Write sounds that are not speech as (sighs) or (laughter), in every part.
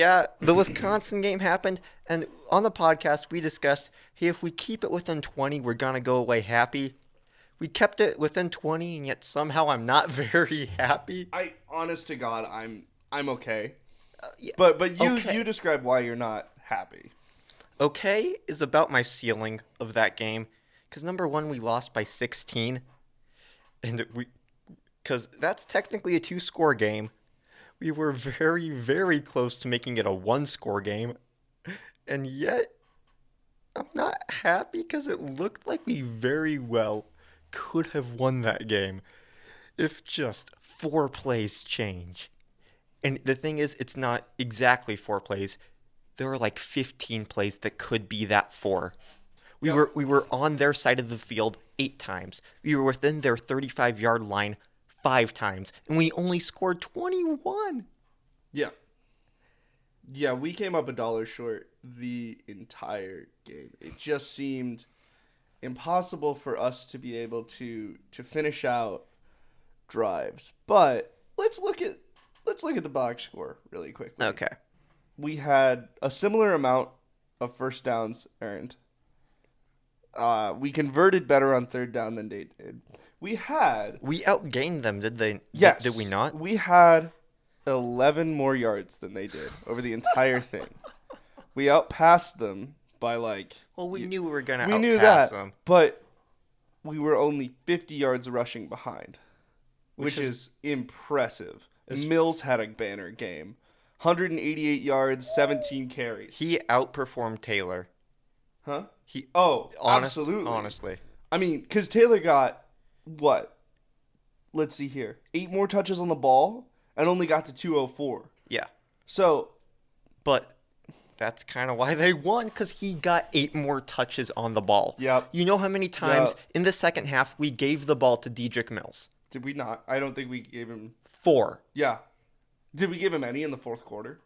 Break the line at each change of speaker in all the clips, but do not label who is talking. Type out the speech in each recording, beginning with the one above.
Yeah, the Wisconsin game happened, and on the podcast we discussed, hey, if we keep it within 20, we're gonna go away happy. We kept it within 20, and yet somehow I'm not (laughs) very happy.
I honest to God, I'm I'm okay.
Uh, yeah,
But but you
okay.
you describe why you're not happy.
Okay is about my ceiling of that game, because number one, we lost by 16, and we, because that's technically a two-score game. We were very, very close to making it a one-score game, and yet I'm not happy because it looked like we very well could have won that game if just four plays change. And the thing is, it's not exactly four plays. There are like 15 plays that could be that four. We were we were on their side of the field eight times. We were within their 35 yard line five times, and we only scored 21.
Yeah. Yeah, we came up a dollar short the entire game. It just seemed impossible for us to be able to to finish out drives. But let's look at let's look at the box score really quickly.
Okay.
We had a similar amount of first downs earned. Uh, we converted better on third down than they did. We had
We outgained them, did they?
Yes.
Did we not?
We had 11 more yards than they did over the entire thing. We outpassed them by like.
Well, we knew we were gonna
We
outpass
knew that,
them.
but we were only 50 yards rushing behind, which,
Which
is,
is-
impressive.
is-
Mills had a banner game 188 yards, 17 carries.
He outperformed Taylor.
Huh?
He
Oh,
honest,
absolutely.
honestly.
I mean, because Taylor got what? Let's see here. Eight more touches on the ball and only got to 204.
Yeah.
So
But that's kind of why they won because he got eight more touches on the ball.
Yep.
You know how many times
Yep.
in the second half we gave the ball to Dedrick Mills?
Did we not? I don't think we gave him.
Four.
Yeah. Did we give him any in the fourth quarter?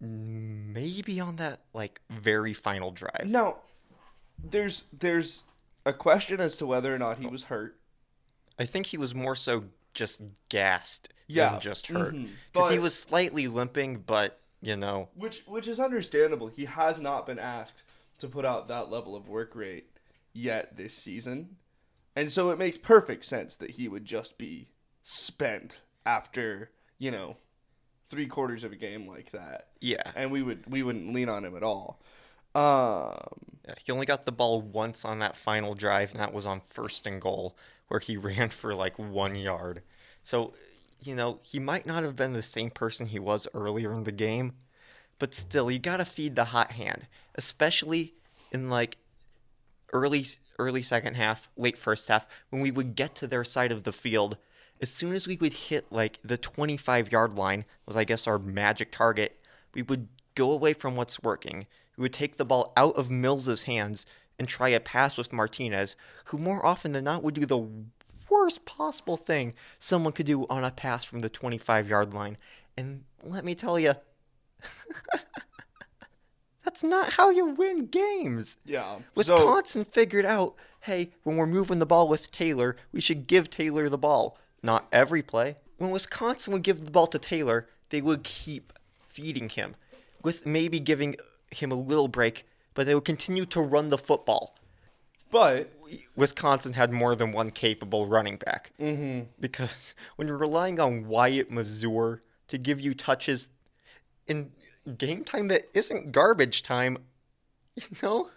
Maybe on that like very final drive.
No. There's there's a question as to whether or not he was hurt.
I think he was more so just gassed
Yeah.
than just hurt. Because he was slightly limping, but you know,
Which which is understandable. He has not been asked to put out that level of work rate yet this season. And so it makes perfect sense that he would just be spent after, you know, three quarters of a game like that.
yeah.
And we would we wouldn't lean on him at all. Um
He only got the ball once on that final drive, and that was on first and goal, where he (laughs) ran for like one yard. So, you know, he might not have been the same person he was earlier in the game, but still, you gotta feed the hot hand, especially in like early early second half, late first half, when we would get to their side of the field. As soon as we would hit like the 25 yard line, was I guess our magic target, we would go away from what's working. Would take the ball out of Mills's hands and try a pass with Martinez, who more often than not would do the worst possible thing someone could do on a pass from the 25 yard line. And let me tell you, (laughs) that's not how you win games.
yeah. So,
Wisconsin figured out, hey, when we're moving the ball with Taylor, we should give Taylor the ball. Not every play. When Wisconsin would give the ball to Taylor, they would keep feeding him, with maybe giving him a little break, but they would continue to run the football.
but
Wisconsin had more than one capable running back.
mhm.
Because (laughs) when you're relying on Wyatt Mazour to give you touches in game time that isn't garbage time, (laughs) you know,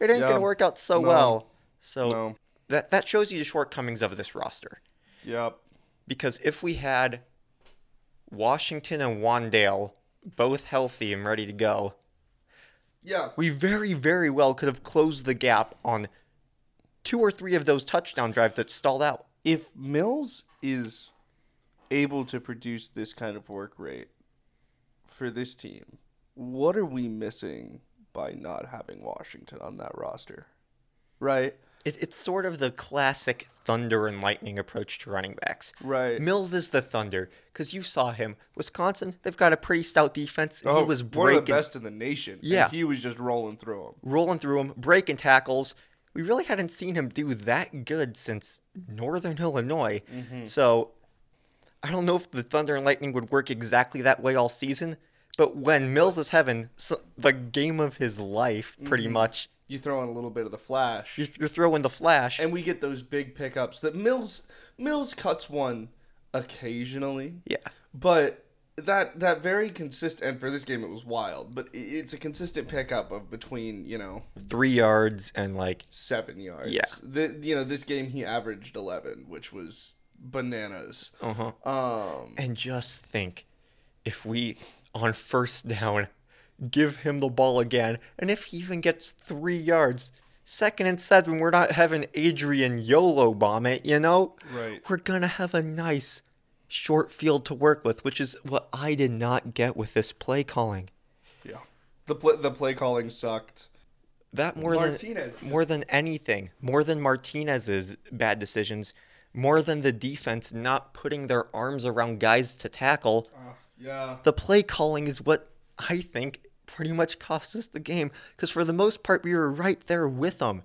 it ain't
Yeah.
gonna work out so
No.
well. So
No.
that that shows you the shortcomings of this roster.
Yep.
Because if we had Washington and Wan'Dale both healthy and ready to go,
Yeah.
we very, very well could have closed the gap on two or three of those touchdown drives that stalled out.
If Mills is able to produce this kind of work rate for this team, what are we missing by not having Washington on that roster? Right?
It, it's sort of the classic thunder and lightning approach to running backs.
Right.
Mills is the thunder because you saw him. Wisconsin, they've got a pretty stout defense.
Oh,
he was
one of the best in the nation.
Yeah.
he was just rolling through them.
rolling through him, breaking tackles. We really hadn't seen him do that good since Northern Illinois.
Mm-hmm.
So I don't know if the Thunder and Lightning would work exactly that way all season, but when Mills is heaven, s the game of his life, pretty much,
You throw in a little bit of the flash,
you, you throw in the flash.
and we get those big pickups that Mills Mills cuts one occasionally,
yeah,
but that that very consistent. And for this game, it was wild, but it's a consistent pickup of between you know
three yards and like
seven yards.
Yeah.
The, you know this game he averaged eleven, which was bananas.
uh huh.
Um,
And just think, if we on first down give him the ball again, and if he even gets three yards, second and seven, we're not having Adrian YOLO bomb it, you know?
Right.
We're gonna have a nice short field to work with, which is what I did not get with this play calling.
yeah, the play the play calling sucked.
That more
Martinez
than more than anything, more than Martinez's bad decisions, more than the defense not putting their arms around guys to tackle.
Ah, yeah.
the play calling is what I think pretty much cost us the game. Because for the most part, we were right there with them,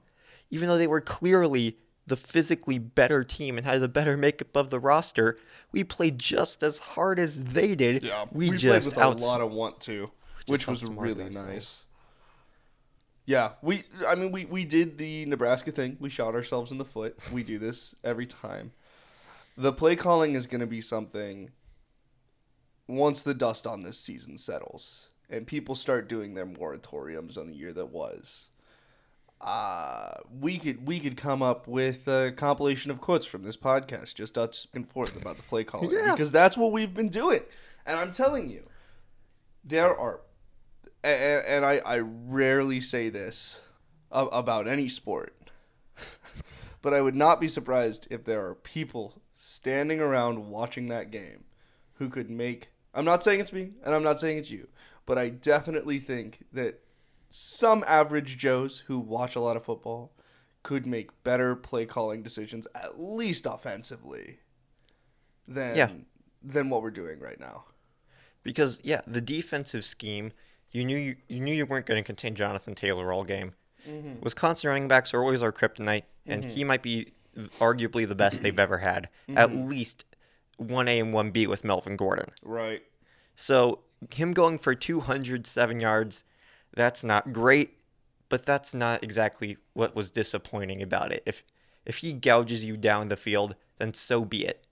even though they were clearly the physically better team and had the better makeup of the roster. We played just as hard as they did.
Yeah,
we,
played
just
with
outs-
a lot of want to, which was really nice. Yeah, we. I mean, we we did the Nebraska thing. We shot ourselves in the foot. We do this every time. The play calling is going to be something. Once the dust on this season settles and people start doing their moratoriums on the year that was, uh, we could we could come up with a compilation of quotes from this podcast, just us and forth about the play (laughs) calling,
Yeah.
because that's what we've been doing. And I'm telling you, there are, and, and I I rarely say this about any sport, (laughs) but I would not be surprised if there are people standing around watching that game who could make. I'm not saying it's me, and I'm not saying it's you, but I definitely think that some average Joes who watch a lot of football could make better play calling decisions, at least offensively, than
Yeah.
than what we're doing right now.
because yeah, the defensive scheme. You knew you, you knew you weren't going to contain Jonathan Taylor all game. Mm-hmm. Wisconsin running backs are always our kryptonite, and mm-hmm. he might be arguably the best they've ever had. At mm-hmm. least one A and one B with Melvin Gordon.
Right.
So him going for 207 yards, that's not great, but that's not exactly what was disappointing about it. If if he gouges you down the field, then so be it.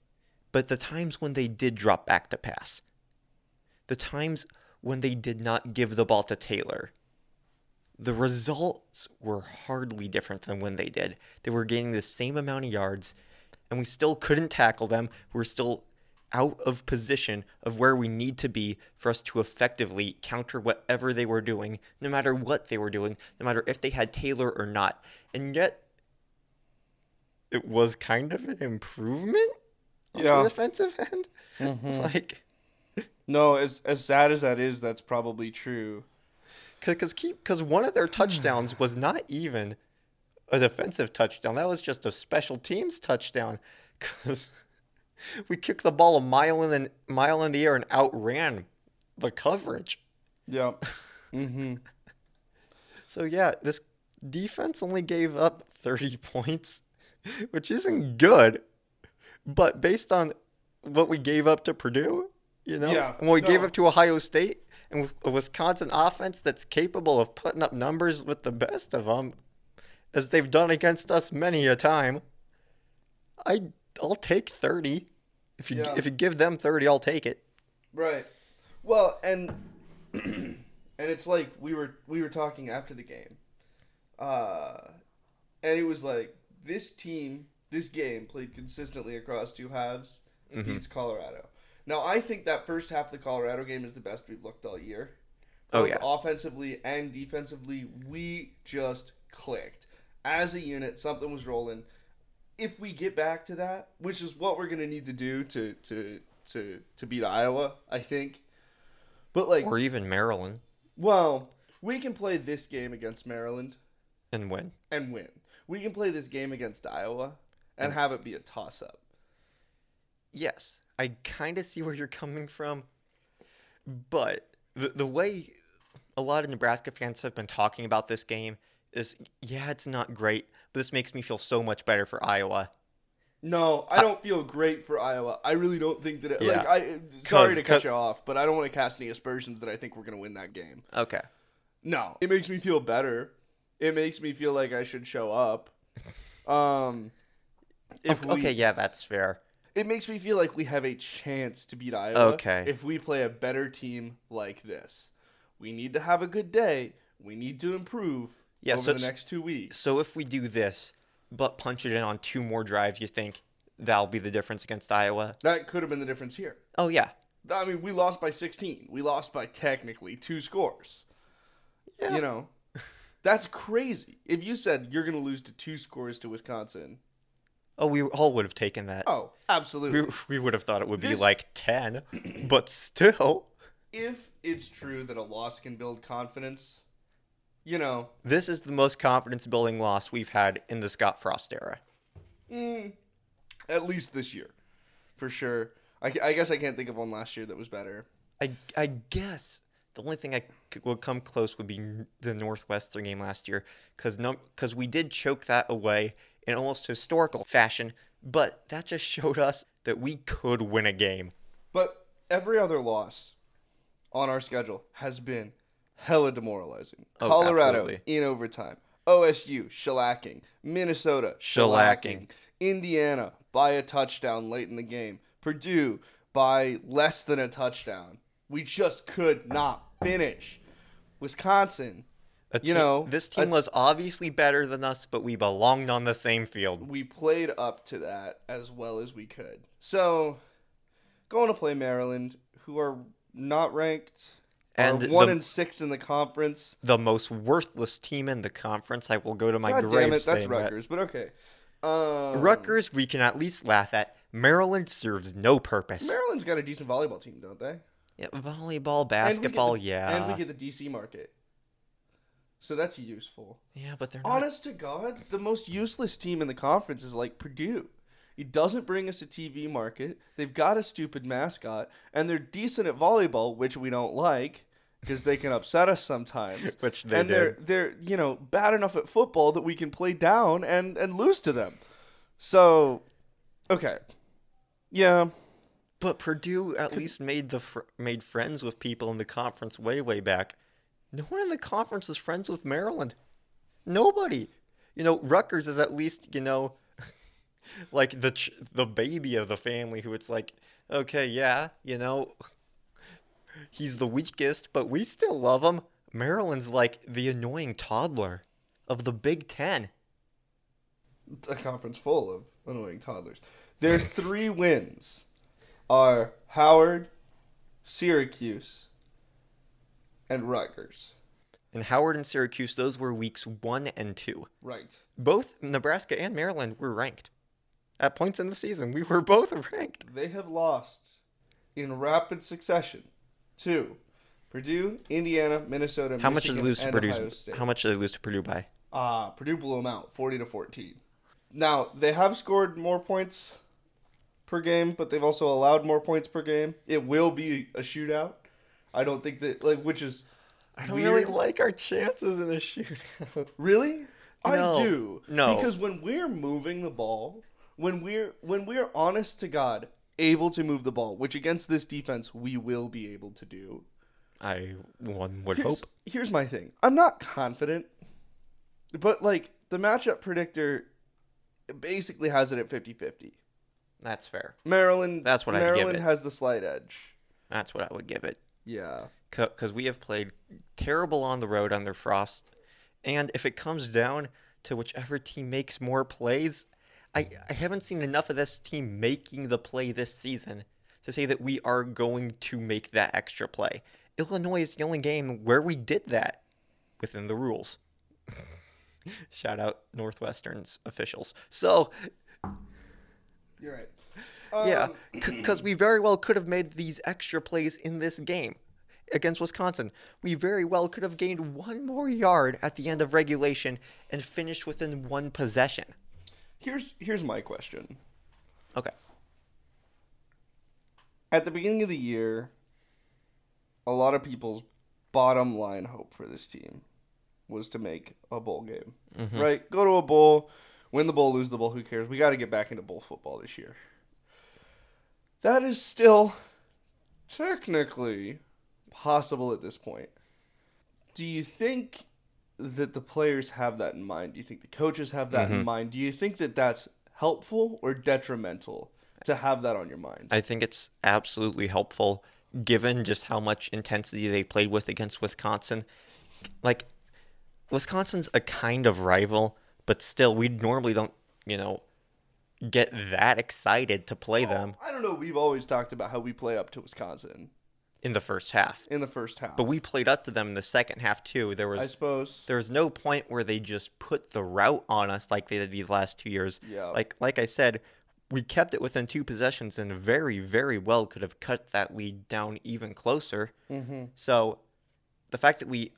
But the times when they did drop back to pass, the times when they did not give the ball to Taylor, the results were hardly different than when they did. They were gaining the same amount of yards, and we still couldn't tackle them. We were still out of position of where we need to be for us to effectively counter whatever they were doing, no matter what they were doing, no matter if they had Taylor or not. And yet, it was kind of an improvement on
Yeah.
the defensive end. Mm-hmm. (laughs) Like,
No, as as sad as that is, that's probably true.
because keep because one of their hmm. touchdowns was not even a defensive touchdown. That was just a special teams touchdown. Because (laughs) we kicked the ball a mile in the mile in the air and outran the coverage.
Yeah. (laughs) mm-hmm.
So yeah, this defense only gave up 30 (laughs) points, which isn't good. But based on what we gave up to Purdue, you know,
Yeah,
and what we gave up to Ohio State, and with a Wisconsin offense that's capable of putting up numbers with the best of them, as they've done against us many a time, I I'll take 30. If you
Yeah.
if you give them 30, I'll take it.
Right. Well, and (clears throat) and it's like we were we were talking after the game, uh, and it was like this team, this game played consistently across two halves and
Mm-hmm.
beats Colorado. Now I think that first half of the Colorado game is the best we've looked all year.
Oh, yeah.
Offensively and defensively, we just clicked as a unit. Something was rolling. If we get back to that, which is what we're gonna need to do to to to to beat Iowa, I think. But like,
Or even Maryland
well, we can play this game against Maryland
and win.
and win. We can play this game against Iowa and have it be a toss up.
yes, I kind of see where you're coming from, but the the way a lot of Nebraska fans have been talking about this game is, yeah, it's not great, but this makes me feel so much better for Iowa.
No, I don't feel great for Iowa. I really don't think that. It,
Yeah.
Like, I sorry to cut you off, but I don't want to cast any aspersions that I think we're gonna win that game.
Okay.
No, it makes me feel better. It makes me feel like I should show up. Um, if
okay,
we,
okay, yeah, that's fair.
it makes me feel like we have a chance to beat Iowa.
Okay.
if we play a better team like this, we need to have a good day. We need to improve
Yeah,
over
so-
the next two weeks.
So if we do this, but punch it in on two more drives, you think that'll be the difference against Iowa?
That could have been the difference here.
Oh yeah.
I mean, we lost by 16. We lost by technically two scores.
Yeah.
You know, (laughs) that's crazy. If you said you're going to lose to two scores to Wisconsin,
Oh, we all would have taken that.
oh, absolutely.
We, we would have thought it would be like 10, but still.
if it's true that a loss can build confidence, you know,
This is the most confidence building loss we've had in the Scott Frost era.
mm, at least this year, for sure. I, I guess I can't think of one last year that was better.
I, I guess the only thing I could, would come close would be the Northwestern game last year because no, cause we did choke that away in almost historical fashion, but that just showed us that we could win a game.
But every other loss on our schedule has been hella demoralizing.
Oh,
Colorado
absolutely.
in overtime. OSU shellacking. Minnesota
Shellacking.
Indiana by a touchdown late in the game. Purdue by less than a touchdown. We just could not finish. Wisconsin,
A
You know,
this team was obviously better than us, but we belonged on the same field.
we played up to that as well as we could. So, going to play Maryland, who are not ranked,
And
one
the-
and six in the conference.
The most worthless team in the conference. I will go to my
God
grave
damn it, that's
saying that.
Rutgers, but okay. Um,
Rutgers, we can at least laugh at. Maryland serves no purpose.
Maryland's got a decent volleyball team, don't they?
yeah, volleyball, basketball,
the-
yeah.
And we get the DC market. So that's useful.
yeah, but they're not.
Honest to God, the most useless team in the conference is like Purdue. It doesn't bring us a TV market. They've got a stupid mascot, and they're decent at volleyball, which we don't like because they can upset us sometimes. (laughs)
Which they
and they're they're you know bad enough at football that we can play down and and lose to them. So, okay, yeah,
But Purdue at least made the fr- made friends with people in the conference way way back. No one in the conference is friends with Maryland. Nobody. You know, Rutgers is at least you know, like the ch- the baby of the family who it's like, okay, yeah, you know, he's the weakest, but we still love him. Maryland's like the annoying toddler of the Big Ten.
a conference full of annoying toddlers. Their three wins are Howard, Syracuse, and Rutgers.
And Howard and Syracuse, those were weeks one and two.
Right.
both Nebraska and Maryland were ranked. At points in the season, we were both (laughs) ranked.
They have lost in rapid succession to Purdue, Indiana, Minnesota,
How much did they lose to Purdue? How much did they lose to Purdue by?
Uh, Purdue blew them out, 40 to 14. Now, they have scored more points per game, but they've also allowed more points per game. It will be a shootout. I don't think that, like, which is
I don't
weird.
really like our chances in a shootout.
Really?
No.
I do.
No.
Because when we're moving the ball, when we're when we're honest to God able to move the ball, which against this defense we will be able to do.
I one would
Here's,
hope.
here's my thing. I'm not confident, but like the matchup predictor basically has it at 50-50.
That's fair.
Maryland
That's what I'd give
Maryland
it.
has the slight edge.
That's what I would give it.
Yeah.
Because we have played terrible on the road under Frost. And if it comes down to whichever team makes more plays, I, I haven't seen enough of this team making the play this season to say that we are going to make that extra play. Illinois is the only game where we did that within the rules. (laughs) Shout out Northwestern's officials. So,
You're right.
yeah,
Um,
because we very well could have made these extra plays in this game against Wisconsin. We very well could have gained one more yard at the end of regulation and finished within one possession.
Here's here's my question.
Okay.
at the beginning of the year, a lot of people's bottom line hope for this team was to make a bowl game, mm-hmm. right? Go to a bowl, Win the bowl, lose the bowl, who cares? We got to get back into bowl football this year. That is still technically possible at this point. Do you think that the players have that in mind? Do you think the coaches have that in
Mhm.
mind? Do you think that that's helpful or detrimental to have that on your mind?
I think it's absolutely helpful given just how much intensity they played with against Wisconsin. Like, Wisconsin's a kind of rival, but still, we normally don't, you know, get that excited to play them
I don't know. We've always talked about how we play up to Wisconsin
in the first half.
in the first half.
But we played up to them in the second half too. There was I
suppose.
there was no point where they just put the route on us like they did these last two years.
Yeah.
Like like I said, we kept it within two possessions and very very well could have cut that lead down even closer.
Mm-hmm.
So the fact that we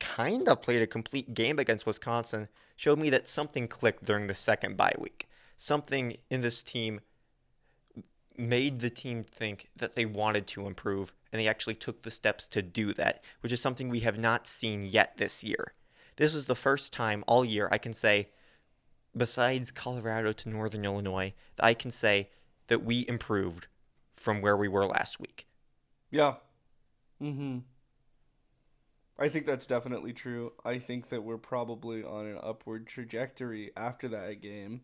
kind of played a complete game against Wisconsin showed me that something clicked during the second bye week. Something in this team made the team think that they wanted to improve and they actually took the steps to do that, which is something we have not seen yet this year. This is the first time all year I can say, besides Colorado to Northern Illinois, that I can say that we improved from where we were last week.
Yeah. Mm-hmm. I think that's definitely true. I think that we're probably on an upward trajectory after that game.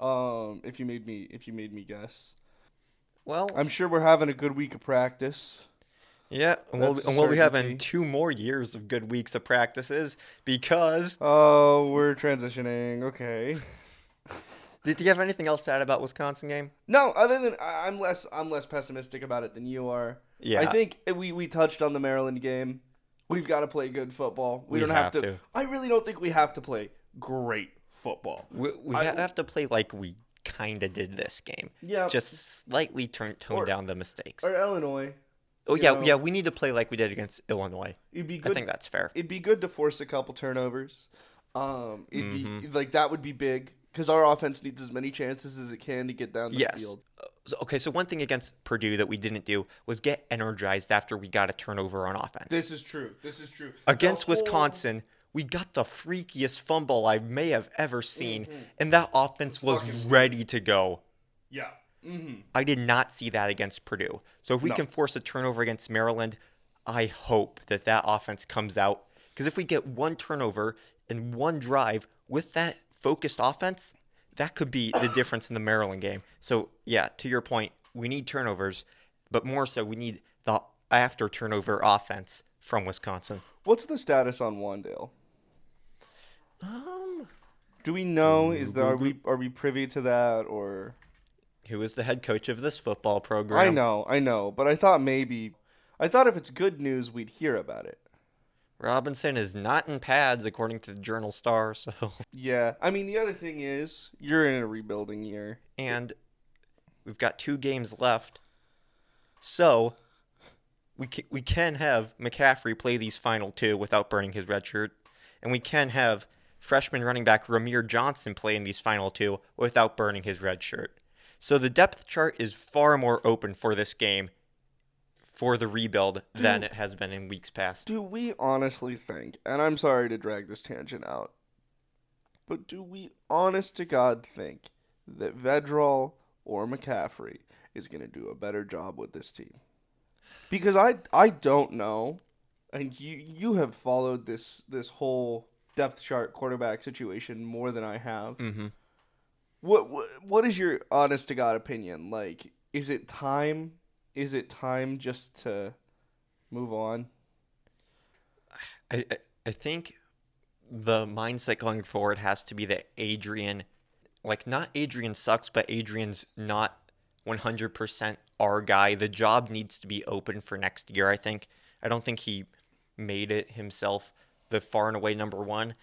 Um, if you made me, if you made me guess,
Well,
I'm sure we're having a good week of practice.
Yeah, and we'll, and we'll be having two more years of good weeks of practices because.
Oh, we're transitioning. Okay. (laughs)
Did you have anything else to add about Wisconsin game?
No, other than I'm less, I'm less pessimistic about it than you are.
Yeah,
I think we we touched on the Maryland game. We've got to play good football. We,
We
don't have,
have
to,
to.
I really don't think we have to play great football.
we, we
I-
have to play like we kind of did this game.
Yeah.
Just slightly turn tone
Or-
down the mistakes.
or Illinois.
oh yeah,
know-
yeah. We need to play like we did against Illinois.
It'd be good.
I think that's fair.
It'd be good to force a couple turnovers. Um, it'd
Mm-hmm.
be like that would be big because our offense needs as many chances as it can to get down the
Yes.
field.
Uh, so- okay, so one thing against Purdue that we didn't do was get energized after we got a turnover on offense.
This is true. This is true.
against
whole-
Wisconsin, we got the freakiest fumble I may have ever seen, and that offense was
Fucking
ready to go.
Yeah. Mm-hmm.
I did not see that against Purdue. So if we
No.
can force a turnover against Maryland, I hope that that offense comes out. Because if we get one turnover and one drive with that focused offense, that could be the difference in the Maryland game. So yeah, to your point, we need turnovers, but more so we need the after turnover offense from Wisconsin.
What's the status on Wan'Dale?
Um,
Do we know? Is there are we are we privy to that or?
who is the head coach of this football program?
I know, I know, but I thought maybe, I thought if it's good news, we'd hear about it.
Robinson is not in pads according to the Journal Star, so
Yeah, I mean the other thing is you're in a rebuilding year.
and we've got two games left. So we ca- we can have McCaffrey play these final two without burning his red shirt, and we can have freshman running back Rahmir Johnson play in these final two without burning his red shirt. So the depth chart is far more open for this game for the rebuild than it has been in weeks past.
Do we honestly think, and I'm sorry to drag this tangent out, but do we honest to God think that Vedral or McCaffrey is going to do a better job with this team? Because I I don't know, and you you have followed this this whole depth chart quarterback situation more than I have.
Mm-hmm.
What what what is your honest to God opinion? Like, is it time? Is it time just to move on?
I, I- I think the mindset going forward has to be that Adrian, like not Adrian sucks, but Adrian's not 100% our guy. The job needs to be open for next year. I think. I don't think he made it himself the far and away number one.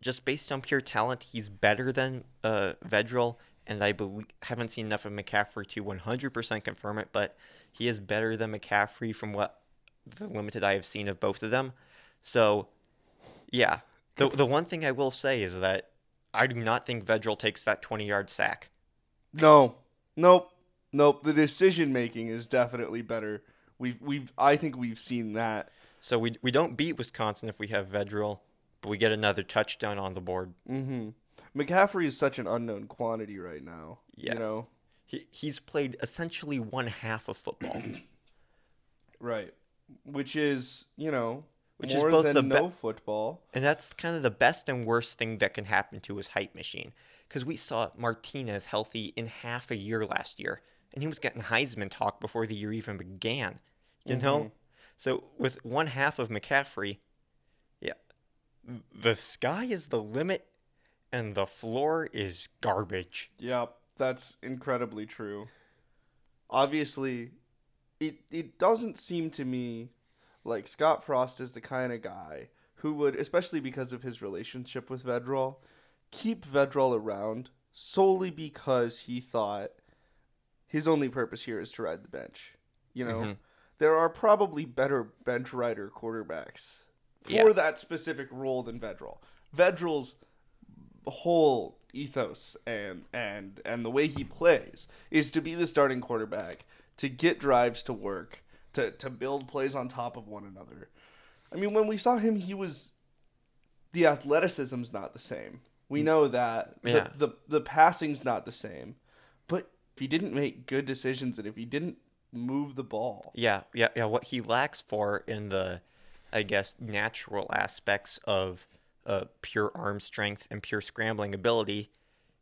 Just based on pure talent, he's better than uh, Vedral, and I believe, haven't seen enough of McCaffrey to 100% confirm it, but he is better than McCaffrey from what the limited I have seen of both of them. So, yeah. The, the one thing I will say is that I do not think Vedral takes that 20 yard sack.
No, nope, nope. The decision making is definitely better. We've we've I think we've seen that.
So, we, we don't beat Wisconsin if we have Vedral, but we get another touchdown on the board.
Mm-hmm. McCaffrey is such an unknown quantity right now.
Yes.
You know?
He, he's played essentially one half of football. (clears throat)
Right. Which is, you know,
Which is both
than
the be-
no football.
And that's kind of the best and worst thing that can happen to his hype machine. Because we saw Martinez healthy in half a year last year, and he was getting Heisman talk before the year even began. You know? So with one half of McCaffrey, yeah, the sky is the limit, and the floor is garbage.
Yep, that's incredibly true. Obviously, it it doesn't seem to me like Scott Frost is the kind of guy who would, especially because of his relationship with Vedral, keep Vedral around solely because he thought his only purpose here is to ride the bench. You know,
Mhm.
There are probably better bench rider quarterbacks for
Yeah.
that specific role than Vedral. Vedral's whole ethos and and and the way he plays is to be the starting quarterback, to get drives to work, to to build plays on top of one another. I mean, when we saw him, he was the athleticism's not the same. We mm. know that the,
Yeah.
the the passing's not the same, but if he didn't make good decisions and if he didn't move the ball,
Yeah, yeah, yeah. What he lacks for in the, I guess, natural aspects of uh, pure arm strength and pure scrambling ability,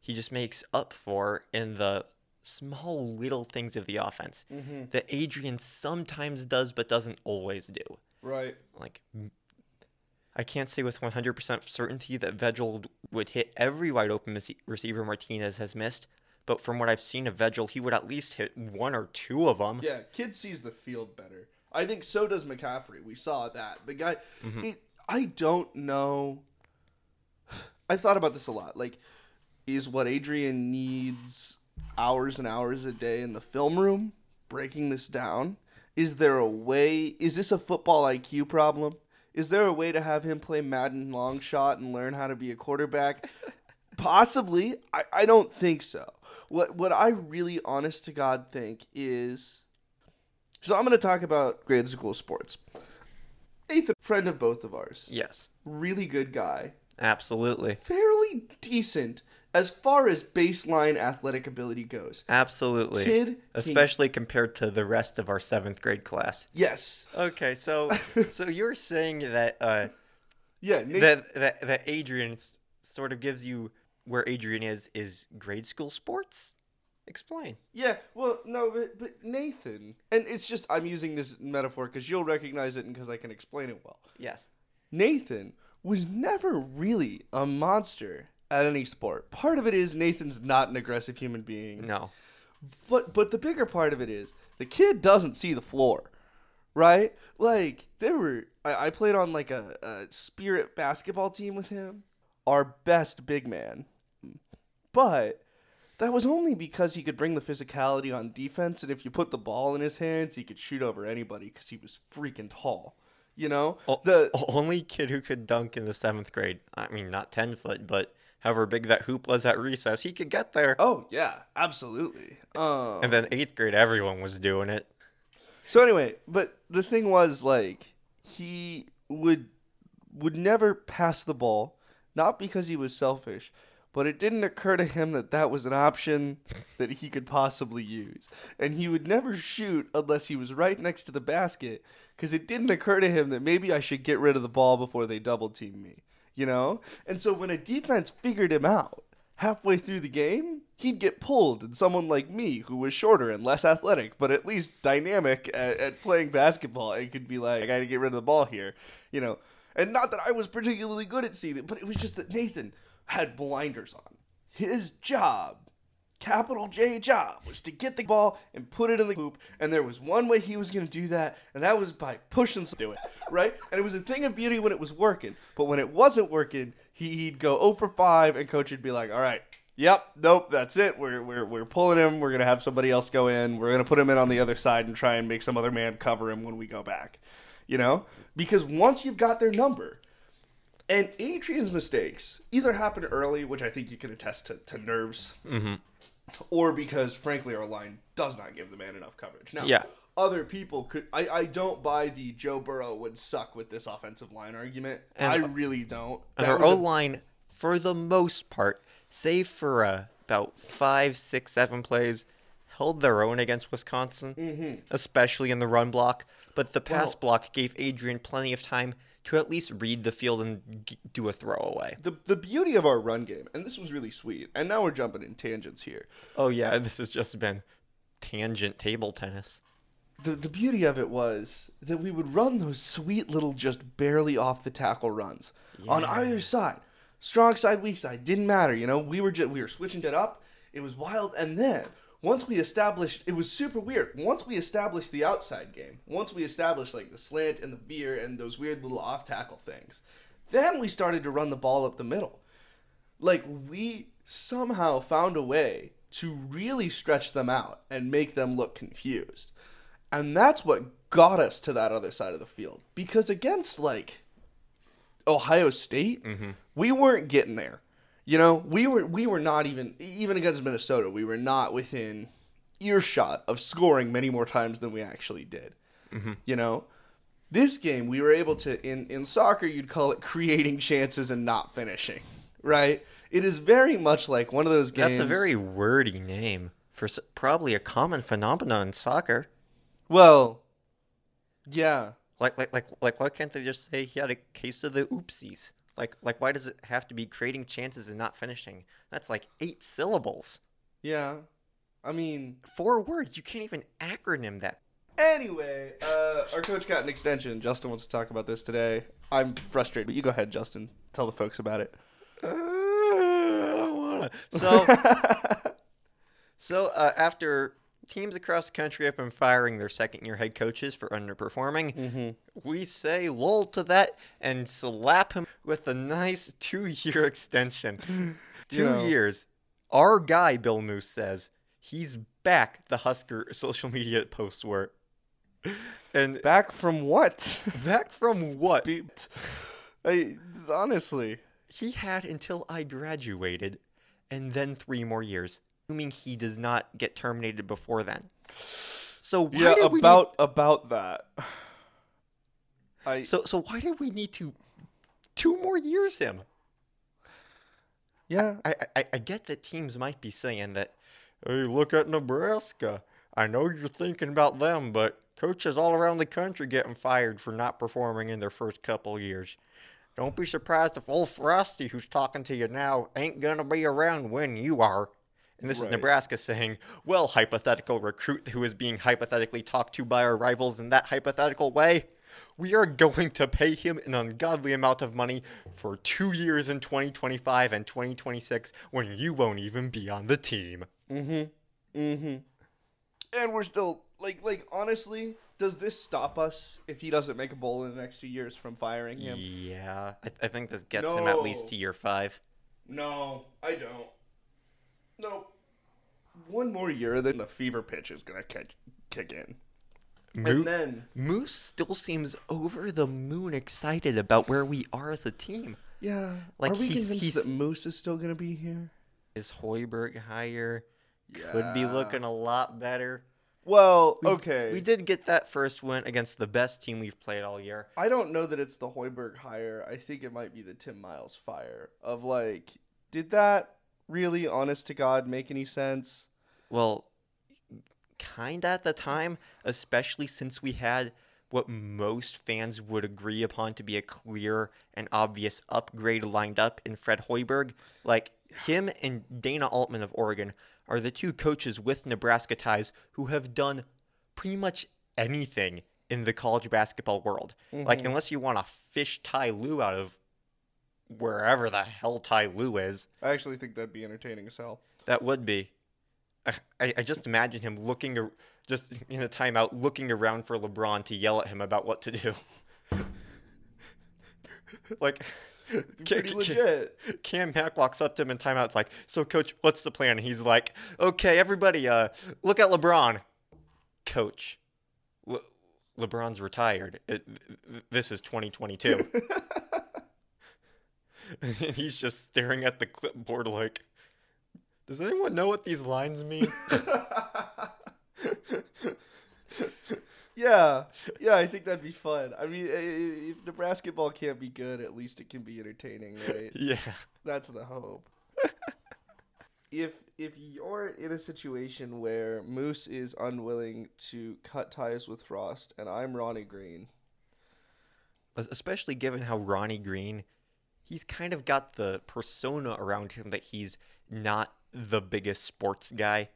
he just makes up for in the small little things of the offense that Adrian sometimes does but doesn't always do.
right?
Like, I can't say with 100% certainty that Vedral would hit every wide open receiver Martinez has missed, but from what I've seen of Vedral, he would at least hit one or two of them.
Yeah, kid sees the field better. I think so does McCaffrey. We saw that. The guy, mm-hmm. it, I don't know. I've thought about this a lot. Like, is what Adrian needs hours and hours a day in the film room breaking this down? Is there a way? Is this a football IQ problem? Is there a way to have him play Madden long shot and learn how to be a quarterback? (laughs) Possibly. I, I don't think so. What what I really honest to God think is so I'm gonna talk about grade school sports. Nathan, friend of both of ours.
Yes,
Really good guy.
absolutely.
Fairly decent as far as baseline athletic ability goes.
Absolutely.
Kid can-
Especially compared to the rest of our seventh grade class.
Yes.
Okay, so (laughs) so you're saying that uh,
Yeah,
that, that that Adrian sort of gives you where Adrian is is grade school sports? Explain.
Yeah, well, no, but, but Nathan, and it's just I'm using this metaphor because you'll recognize it and because I can explain it well.
Yes.
Nathan was never really a monster at any sport. Part of it is Nathan's not an aggressive human being.
No.
But but the bigger part of it is the kid doesn't see the floor, right? Like there were I, I played on like a, a spirit basketball team with him, our best big man, but that was only because he could bring the physicality on defense, and if you put the ball in his hands, he could shoot over anybody because he was freaking tall. You know
O-
the
only kid who could dunk in the seventh grade. I mean, not ten foot, but however big that hoop was at recess, he could get there.
oh yeah, absolutely. Um,
And then eighth grade, everyone was doing it.
So anyway, but the thing was like he would would never pass the ball, not because he was selfish, but it didn't occur to him that that was an option that he could possibly use. And he would never shoot unless he was right next to the basket because it didn't occur to him that maybe I should get rid of the ball before they double team me, you know? And so when a defense figured him out, halfway through the game, he'd get pulled, and someone like me, who was shorter and less athletic, but at least dynamic at, at playing basketball, and could be like, I gotta get rid of the ball here, you know. And not that I was particularly good at seeing it, but it was just that Nathan had blinders on. His job, capital J job, was to get the ball and put it in the hoop, and there was one way he was gonna do that, and that was by pushing some do it, right? And it was a thing of beauty when it was working, but when it wasn't working, he, he'd go 0 for 5, and coach would be like, all right, Yep. Nope. That's it. We're, we're, we're pulling him. We're gonna have somebody else go in. We're gonna put him in on the other side and try and make some other man cover him when we go back. You know, because once you've got their number, and Adrian's mistakes either happen early, which I think you can attest to, to nerves,
Mhm.
or because frankly our line does not give the man enough coverage. Now,
Yeah.
other people could. I, I don't buy the Joe Burrow would suck with this offensive line argument.
And-
I really don't.
And
That
our O line for the most part, save for uh, about five, six, seven plays, held their own against Wisconsin, especially in the run block. But the pass
Well-
block gave Adrian plenty of time to at least read the field and g- do a throwaway.
The the beauty of our run game, and this was really sweet. And now we're jumping in tangents here.
Oh yeah, this has just been tangent table tennis.
The the beauty of it was that we would run those sweet little just barely off the tackle runs on either side. Strong side, weak side, didn't matter, you know. We were just we were switching it up. It was wild and then once we established it was super weird. Once we established the outside game, once we established like the slant and the veer and those weird little off tackle things, then we started to run the ball up the middle. like we somehow found a way to really stretch them out and make them look confused. And that's what got us to that other side of the field. Because against like Ohio State, mm-hmm. we weren't getting there. You know, we were we were not even even against Minnesota, we were not within earshot of scoring many more times than we actually did. Mm-hmm. You know, this game we were able to in in soccer you'd call it creating chances and not finishing, right? It is very much like one of those games.
That's a very wordy name for s- probably a common phenomenon in soccer.
well, yeah.
Like, like, like, like, why can't they just say he had a case of the oopsies? Like, like, why does it have to be creating chances and not finishing? That's like eight syllables.
Yeah. I mean,
Four words. You can't even acronym that.
anyway, uh, our coach got an extension. Justin wants to talk about this today. I'm frustrated, but you go ahead, Justin. Tell the folks about it.
Uh. So, (laughs) so uh, after teams across the country have been firing their second-year head coaches for underperforming, mm-hmm. we say lull to that and slap him with a nice two-year (laughs) extension. Two
know.
years. Our guy, Bill Moos says, he's back. The Husker social media posts were, (laughs) and
Back from what? (laughs)
back from what?
I honestly.
He had until I graduated, and then three more years, assuming he does not get terminated before then. So
Yeah, about about that. (sighs) I
so so why did we need to two more years him?
yeah.
I, I I get that teams might be saying that, hey, look at Nebraska. I know you're thinking about them, but coaches all around the country getting fired for not performing in their first couple years. Don't be surprised if old Frosty, who's talking to you now, ain't gonna be around when you are. And this is Nebraska saying, well, hypothetical recruit who is being hypothetically talked to by our rivals in that hypothetical way, we are going to pay him an ungodly amount of money for two years in 2025 and 2026 when you won't even be on the team.
Mm-hmm. Mm-hmm. And we're still like like honestly, does this stop us if he doesn't make a bowl in the next two years from firing him?
Yeah, I, I think this gets him at least to year five.
No, I don't. Nope. One more year, then the fever pitch is gonna kick kick in.
Mo-
And then
Moos still seems over the moon excited about where we are as a team.
yeah,
Like,
are we
he's-
convinced
he's-
that Moos is still gonna be here?
Is Hoiberg higher? Could be looking a lot better.
Well,
We-
okay.
We did get that first win against the best team we've played all year.
I don't know that it's the Hoiberg hire. I think it might be the Tim Miles fire. Of like, did that really, honest to God, make any sense?
Well, kinda at the time, especially since we had what most fans would agree upon to be a clear and obvious upgrade lined up in Fred Hoiberg. Like him and Dana Altman of Oregon are the two coaches with Nebraska ties who have done pretty much anything in the college basketball world. Like mm-hmm. unless you want to fish Ty Lue out of wherever the hell Ty Lue is.
I actually think that'd be entertaining as hell.
That would be. I, I I just imagine him looking, ar- just in a timeout, looking around for LeBron to yell at him about what to do. (laughs) like, Ca-
Pretty
Ca-
legit.
Cam Mack walks up to him in timeout. It's like, so coach, what's the plan? And he's like, okay, everybody, uh, look at LeBron. Coach, Le- LeBron's retired. It, this is 2022. (laughs) (laughs) and he's just staring at the clipboard like, does anyone know what these lines mean? (laughs)
Yeah, yeah, I think that'd be fun. I mean, i- i- if Nebraska ball can't be good, at least it can be entertaining, right? (laughs)
Yeah.
That's the hope. if if you're in a situation where Moos is unwilling to cut ties with Frost, and I'm Ronnie Green,
Especially given how Ronnie Green, he's kind of got the persona around him that he's not the biggest sports guy.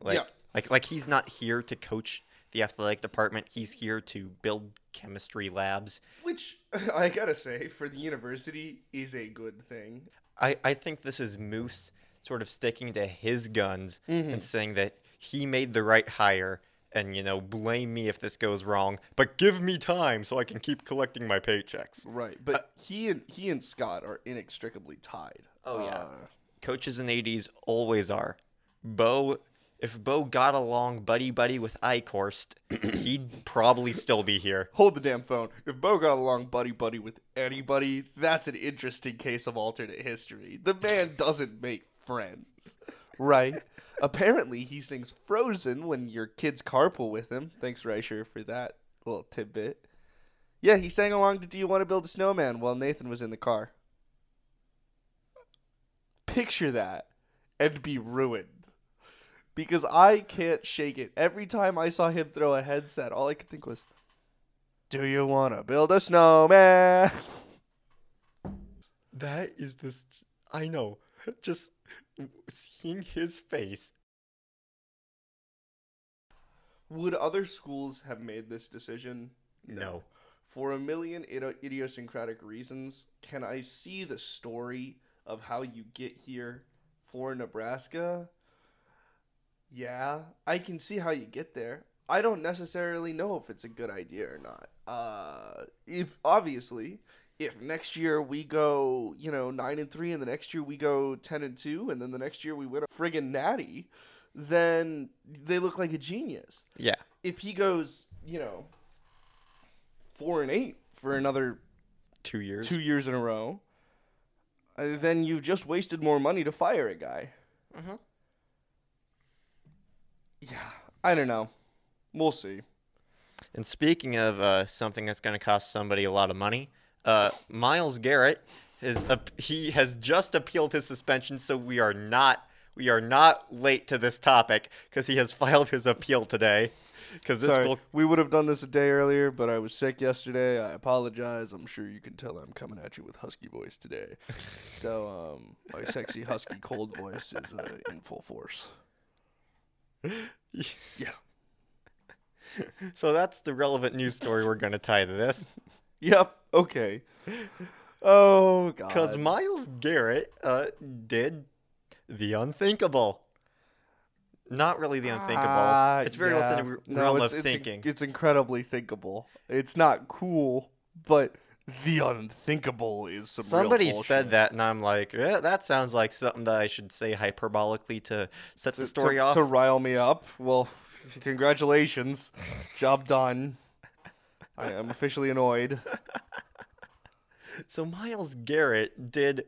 Like,
Yeah.
like, like he's not here to coach the athletic department. He's here to build chemistry labs.
which (laughs) I gotta say for the university is a good thing.
I, I think this is Moos sort of sticking to his guns mm-hmm. and saying that he made the right hire and, you know, blame me if this goes wrong, but give me time so I can keep collecting my paychecks.
Right, but he and he and Scott are inextricably tied.
Oh, yeah.
Uh,
Coaches in ADs always are. Bo, if Bo got along buddy buddy with Eichorst, (clears throat) he'd probably still be here.
hold the damn phone. If Bo got along buddy buddy with anybody, that's an interesting case of alternate history. The man doesn't make friends, right? Apparently, he sings Frozen when your kids carpool with him. Thanks, Reicher, for that little tidbit. Yeah, he sang along to Do You Want to Build a Snowman while Nathan was in the car. Picture that and be ruined. Because I can't shake it. Every time I saw him throw a headset, all I could think was, Do you want to build a snowman?
That is this. I know. Just seeing his face.
Would other schools have made this decision?
No.
For a million idi- idiosyncratic reasons, can I see the story of how you get here for Nebraska? Yeah, I can see how you get there. I don't necessarily know if it's a good idea or not. Uh, if obviously, if next year we go, you know, nine and three, and the next year we go ten and two, and then the next year we win a friggin' natty, then they look like a genius
Yeah.
if he goes, you know, four and eight for another
Two years.
two years in a row, uh, then you've just wasted more money to fire a guy.
Mhm.
Yeah, I don't know. We'll see.
And speaking of uh, something that's going to cost somebody a lot of money, uh, Myles Garrett is ap- he has just appealed his suspension, so we are not we are not late to this topic because he has (laughs) filed his appeal today. Because this
Sorry,
will
we would have done this a day earlier, but I was sick yesterday. I apologize. I'm sure you can tell I'm coming at you with husky voice today. (laughs) so, um, my sexy husky cold voice is uh, in full force. (laughs) Yeah.
so that's the relevant news story we're going to tie to this.
Yep. Okay. Oh God.
Because Myles Garrett uh, did the unthinkable. Not really the unthinkable.
Ah,
it's very
yeah.
within the r-
No,
realm
it's-
of
it's in-
thinking.
it's incredibly thinkable. It's not cool, but the unthinkable is some.
Somebody said that, and I'm like, yeah, that sounds like something that I should say hyperbolically to set the story
to,
off.
to rile me up. Well, congratulations, job done. I am officially annoyed. (laughs)
So Myles Garrett did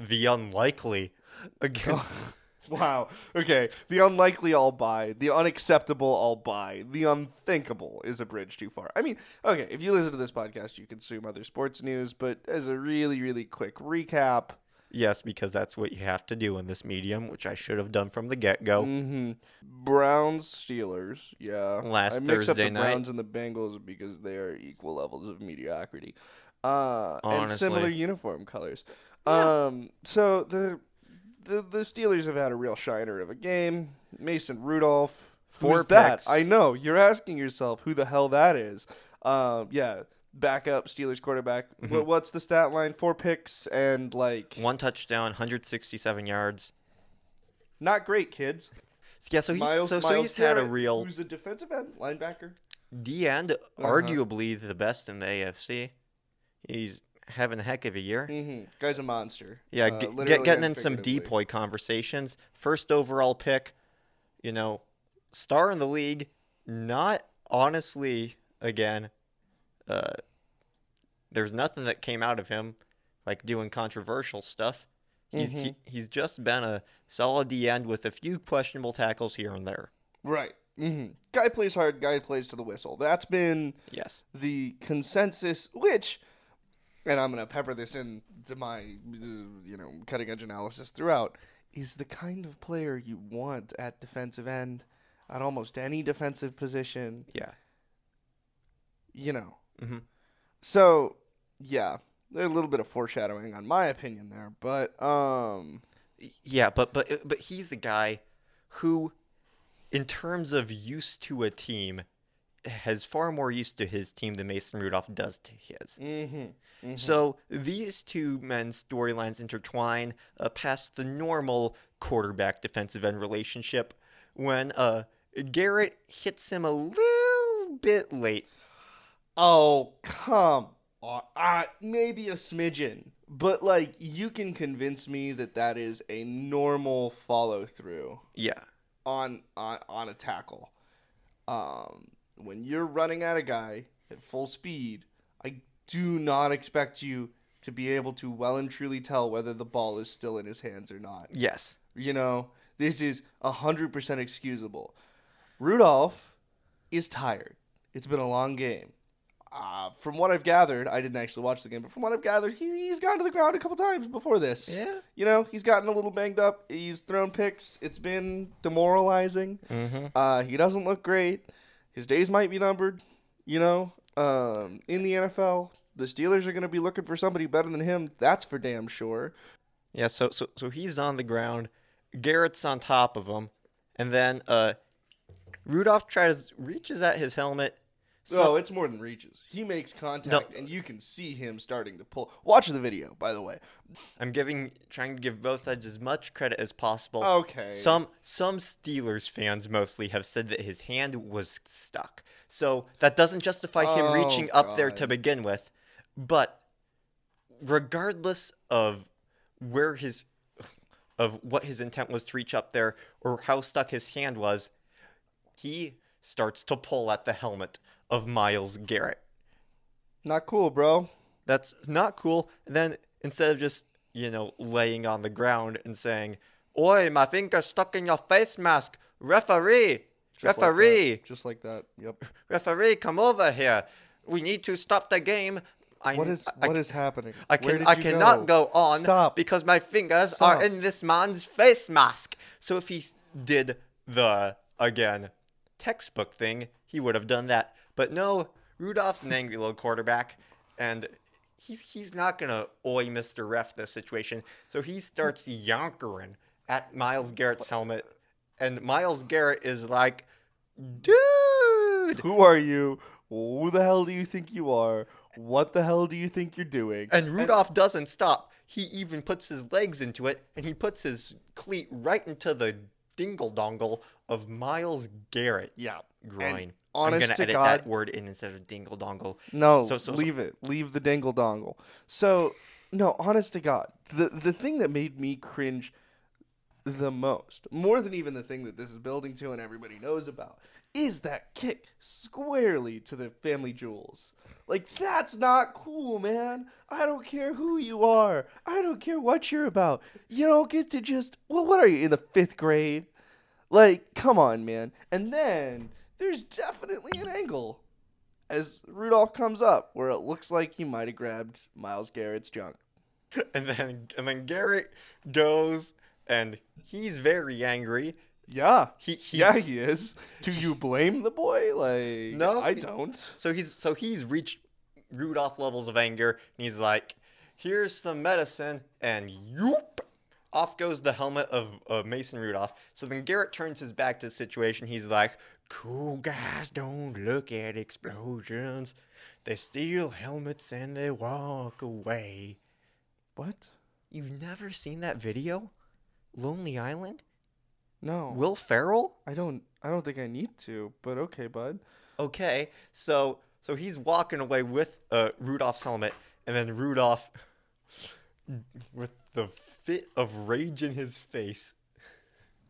the unlikely against. (laughs)
Wow. Okay. The unlikely I'll buy. The unacceptable I'll buy. The unthinkable is a bridge too far. I mean, okay, if you listen to this podcast, you consume other sports news, but as a really, really quick recap,
yes, because that's what you have to do in this medium, which I should have done from the get go.
hmm Browns Steelers, yeah.
Last
I mix up
Thursday
the
night.
Browns and the Bengals because they are equal levels of mediocrity. Uh, and similar uniform colors. Um, so the, the the Steelers have had a real shiner of a game. Mason Rudolph.
Four
Who's that? I know. You're asking yourself who the hell that is. Um, yeah, backup Steelers quarterback.
Mm-hmm.
What's the stat line? Four picks and like
One touchdown, 167 yards.
not great, kids. (laughs)
Yeah, so he's
Myles,
so, so
Myles
he's had a real
Who's a defensive end linebacker?
D end,
Uh-huh.
arguably the best in the AFC. He's having a heck of a year.
Mm-hmm. Guy's a monster.
Yeah,
Uh,
get, get, getting in some DPOY conversations. First overall pick, you know, star in the league. Not honestly, again, uh, there's nothing that came out of him like doing controversial stuff. He's he,
Mhm.
he's just been a solid D end with a few questionable tackles here and there.
Right. hmm Guy plays hard. Guy plays to the whistle. That's been
Yes.
the consensus, which, and I'm gonna pepper this into my, you know, cutting edge analysis throughout, is the kind of player you want at defensive end, at almost any defensive position.
Yeah.
You know.
Mhm.
So, yeah, there's a little bit of foreshadowing on my opinion there, but um,
Yeah, but but but he's a guy who, in terms of used to a team, has far more used to his team than Mason Rudolph does to his.
mm-hmm.
So these two men's storylines intertwine uh, past the normal quarterback defensive end relationship when uh, Garrett hits him a little bit late.
Oh, come on. Uh, maybe a smidgen. But, like, you can convince me that that is a normal follow through
Yeah.
on, on, on a tackle. Um, when you're running at a guy at full speed, I do not expect you to be able to well and truly tell whether the ball is still in his hands or not.
Yes.
You know, this is 100% excusable. Rudolph is tired. It's been a long game. Uh, from what I've gathered, I didn't actually watch the game, but from what I've gathered, he, he's gone to the ground a couple times before this.
Yeah.
You know, he's gotten a little banged up. He's thrown picks. It's been demoralizing.
Mm-hmm.
Uh, he doesn't look great. His days might be numbered. You know, um, in the NFL, the Steelers are going to be looking for somebody better than him. That's for damn sure.
Yeah, so so so he's on the ground, Garrett's on top of him, and then uh Rudolph tries reaches at his helmet.
So
So
it's more than reaches. He makes contact, and you can see him starting to pull. Watch the video, by the way.
I'm giving trying to give both sides as much credit as possible.
Okay.
Some some Steelers fans mostly have said that his hand was stuck. So that doesn't justify him
Oh,
reaching up there to begin with. But regardless of where his of what his intent was to reach up there or how stuck his hand was, he starts to pull at the helmet of Myles Garrett.
Not cool, bro.
That's not cool. And then instead of just, you know, laying on the ground and saying, Oi, my finger's stuck in your face mask. Referee!
Just
referee!
that. Just like that. Yep. (laughs)
referee, come over here. We need to stop the game. I,
What is
I,
what is happening?
I, can, I cannot go, on
Stop.
because my fingers are in this man's face mask. So if he did the, again, textbook thing, he would have done that. But no, Rudolph's an angry little quarterback, and he's, he's not going to oi Mr. Ref this situation. So he starts yonkering at Myles Garrett's helmet, and Myles Garrett is like, dude!
Who are you? Who the hell do you think you are? What the hell do you think you're doing?
And Rudolph doesn't stop. He even puts his legs into it, and he puts his cleat right into the dingle dongle of Myles Garrett
yeah.
groin.
honest
I'm gonna
to
edit
God-
that word in instead of dingle dongle.
No,
So- so- so-
leave it. Leave the dangle dongle. So, no, honest to God, the the thing that made me cringe the most, more than even the thing that this is building to and everybody knows about, is that kick squarely to the family jewels. Like that's not cool, man. I don't care who you are. I don't care what you're about. You don't get to just well, what are you in the fifth grade? Like, come on, man. And then there's definitely an angle as Rudolph comes up where it looks like he might have grabbed Myles Garrett's junk. (laughs)
And then and then Garrett goes and he's very angry.
Yeah.
He, he
yeah, he is. Do you blame the boy? Like,
No,
I don't.
So he's so he's reached Rudolph levels of anger, and he's like, "Here's some medicine," and yoop, off goes the helmet of uh, Mason Rudolph. So then Garrett turns his back to the situation. He's like, "Cool guys don't look at explosions. They steal helmets and they walk away."
What?
You've never seen that video? Lonely Island?
No.
Will Ferrell?
I don't I don't think I need to, but okay, bud.
Okay, so so he's walking away with uh, Rudolph's helmet, and then Rudolph, (laughs) with the fit of rage in his face,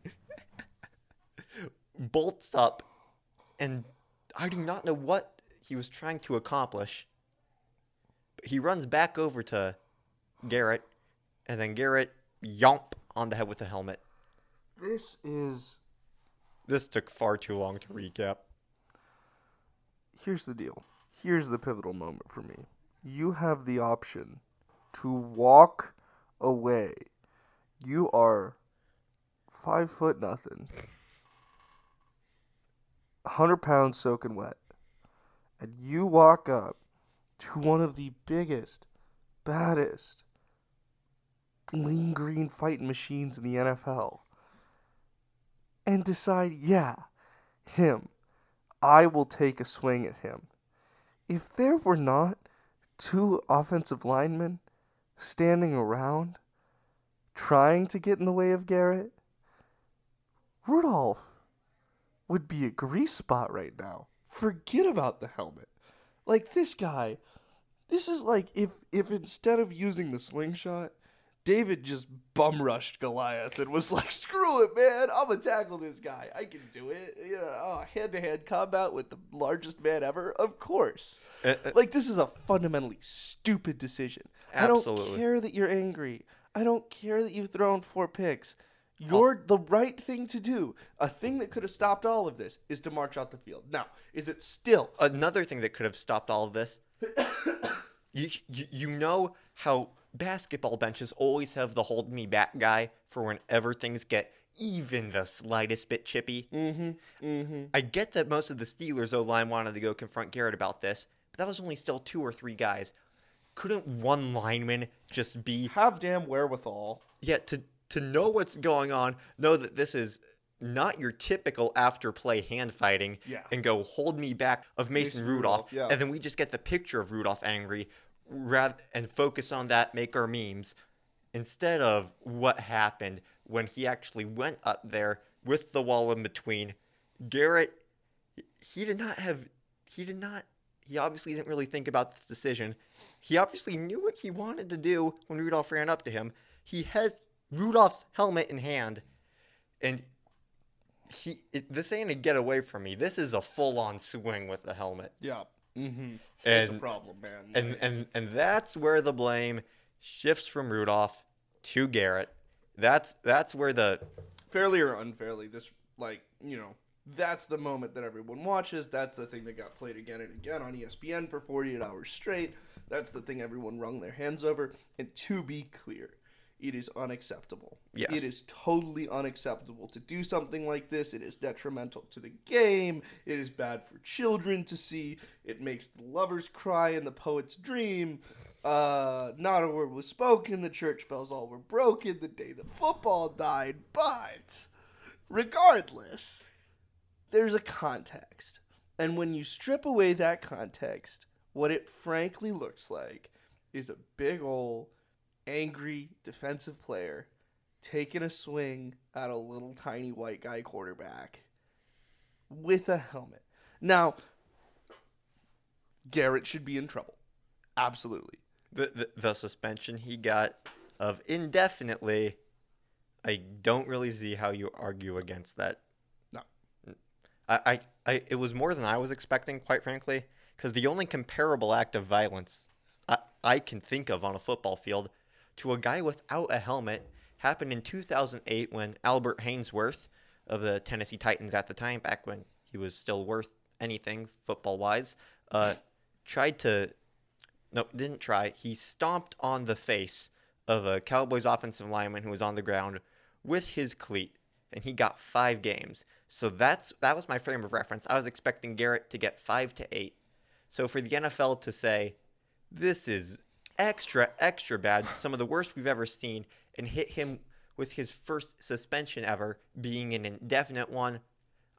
(laughs) bolts up, and I do not know what he was trying to accomplish. But he runs back over to Garrett, and then Garrett yomp on the head with the helmet.
This is
this took far too long to recap.
Here's the deal. Here's the pivotal moment for me. You have the option to walk away. You are five foot nothing, hundred pounds soaking wet, and you walk up to one of the biggest, baddest, lean green fighting machines in the NFL, and decide, yeah, him. I will take a swing at him. If there were not two offensive linemen standing around trying to get in the way of Garrett, Rudolph would be a grease spot right now. Forget about the helmet. Like this guy, this is like if if instead of using the slingshot, David just bum rushed Goliath and was like, "Screw it, man! I'm gonna tackle this guy. I can do it." You know, oh, hand-to-hand combat with the largest man ever. Of course.
Uh, uh,
Like this is a fundamentally stupid decision. I don't care that you're angry. I don't care that you've thrown four picks. You're the right thing to do. A thing that could have stopped all of this is to march out the field. Now, is it still?
another thing that could have stopped all of this (coughs) you, you you know how basketball benches always have the hold me back guy for whenever things get even the slightest bit chippy
Mm-hmm. Mm-hmm.
i get that most of the steelers o line wanted to go confront garrett about this but that was only still two or three guys couldn't one lineman just be
Have damn wherewithal.
yeah to to know what's going on know that this is not your typical after play hand fighting
Yeah.
and go hold me back of Mason,
Mason
Rudolph,
Rudolph, yeah.
and then we just get the picture of Rudolph angry rather and focus on that make our memes instead of what happened when he actually went up there with the wall in between. Garrett he did not have he did not he obviously didn't really think about this decision. He obviously knew what he wanted to do when Rudolph ran up to him. He has Rudolph's helmet in hand and he it, this ain't a get away from me. This is a full on swing with the helmet.
Yeah. Mm-hmm. It's a
and
problem, man.
and
Like,
and and that's where the blame shifts from Rudolph to Garrett that's that's where the
fairly or unfairly, this like you know that's the moment that everyone watches. That's the thing that got played again and again on ESPN for 48 hours straight. That's the thing everyone wrung their hands over. And to be clear, it is unacceptable.
Yes.
It is totally unacceptable to do something like this. It is detrimental to the game. It is bad for children to see. It makes the lovers cry in the poet's dream. Uh, not a word was spoken. The church bells all were broken the day the football died. But regardless, there's a context. And when you strip away that context, what it frankly looks like is a big ol' angry defensive player taking a swing at a little tiny white guy quarterback with a helmet. Now, Garrett should be in trouble. Absolutely.
the, the, the suspension he got of indefinitely I don't really see how you argue against that
No.
I, I, I it was more than I was expecting quite frankly because the only comparable act of violence I, I can think of on a football field to a guy without a helmet happened in 2008 when Albert Haynesworth of the Tennessee Titans at the time, back when he was still worth anything football wise, uh, tried to no, didn't try. He stomped on the face of a Cowboys offensive lineman who was on the ground with his cleat, and he got five games. So that's that was my frame of reference. I was expecting Garrett to get five to eight. So for the NFL to say this is extra extra bad, some of the worst we've ever seen, and hit him with his first suspension ever being an indefinite one,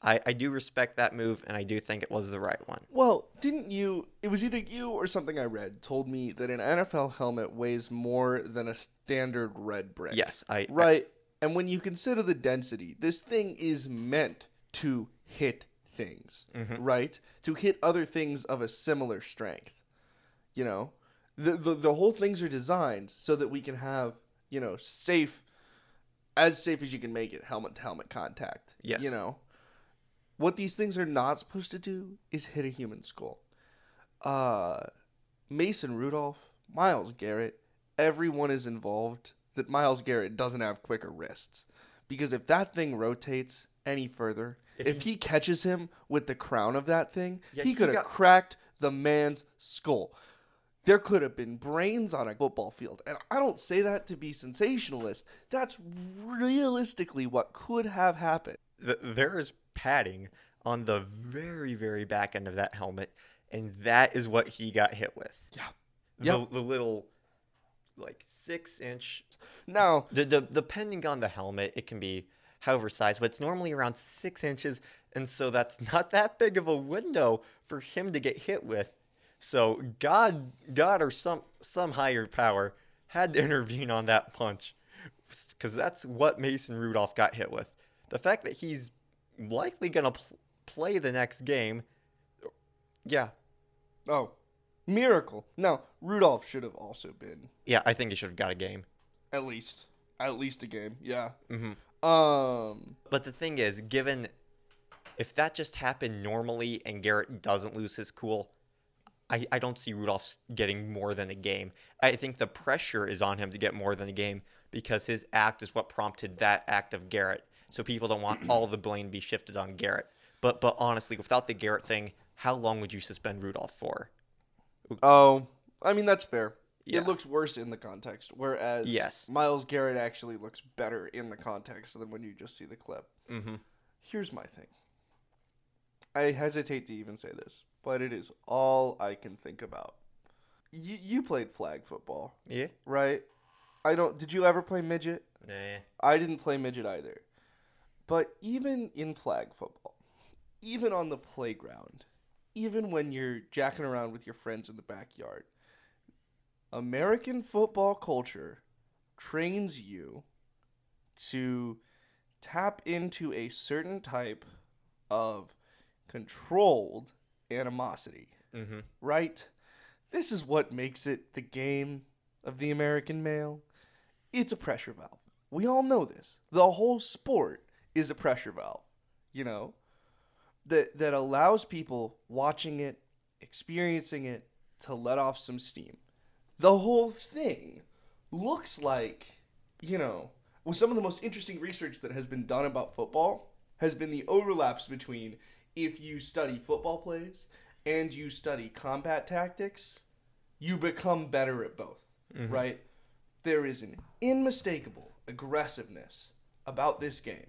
I, I do respect that move, and I do think it was the right one.
Well, didn't you? It was either you or something I read told me that an NFL helmet weighs more than a standard red brick.
Yes, I
Right. And when you consider the density, this thing is meant to hit things, mm-hmm. right? To hit other things of a similar strength. You know, the, the the whole things are designed so that we can have you know safe, as safe as you can make it, helmet to helmet contact.
Yes.
You know, what these things are not supposed to do is hit a human skull. Uh, Mason Rudolph, Myles Garrett, everyone is involved that Myles Garrett doesn't have quicker wrists. Because if that thing rotates any further,
If
if, he, catches him with the crown of that thing,
Yeah,
he
he
could have
got-
cracked the man's skull. There could have been brains on a football field. And I don't say that to be sensationalist. That's realistically what could have happened.
There is padding on the very, very back end of that helmet, and that is what he got hit with.
Yeah.
The,
Yep.
the little, like six inch.
Now,
The, the depending on the helmet, it can be however size, but it's normally around six inches, and so that's (laughs) not that big of a window for him to get hit with. So God, God, or some some higher power had to (laughs) intervene on that punch, because that's what Mason Rudolph got hit with. The fact that he's likely gonna pl- play the next game, yeah,
oh, miracle. Now, Rudolph should have also been
yeah, I think he should have got a game.
at least at least a game. Yeah.
hmm
Um
But the thing is, given if that just happened normally and Garrett doesn't lose his cool, I, I don't see Rudolph getting more than a game. I think the pressure is on him to get more than a game because his act is what prompted that act of Garrett. So people don't want all the blame to be shifted on Garrett. But but honestly, without the Garrett thing, how long would you suspend Rudolph for?
Oh, I mean that's fair.
Yeah.
It looks worse in the context, whereas
Yes.
Myles Garrett actually looks better in the context than when you just see the clip.
Mm-hmm.
Here's my thing. I hesitate to even say this, but it is all I can think about. You you played flag football,
Yeah.
right? I don't. Did you ever play midget?
Nah.
I didn't play midget either. But even in flag football, even on the playground, even when you're jacking around with your friends in the backyard, American football culture trains you to tap into a certain type of controlled animosity
Mm-hmm.
right? This is what makes it the game of the American male. It's a pressure valve. We all know this. The whole sport is a pressure valve, you know, that that allows people watching it, experiencing it to let off some steam. The whole thing looks like, you know, well, some of the most interesting research that has been done about football has been the overlaps between if you study football plays and you study combat tactics, you become better at both, mm-hmm. right? There is an unmistakable aggressiveness about this game.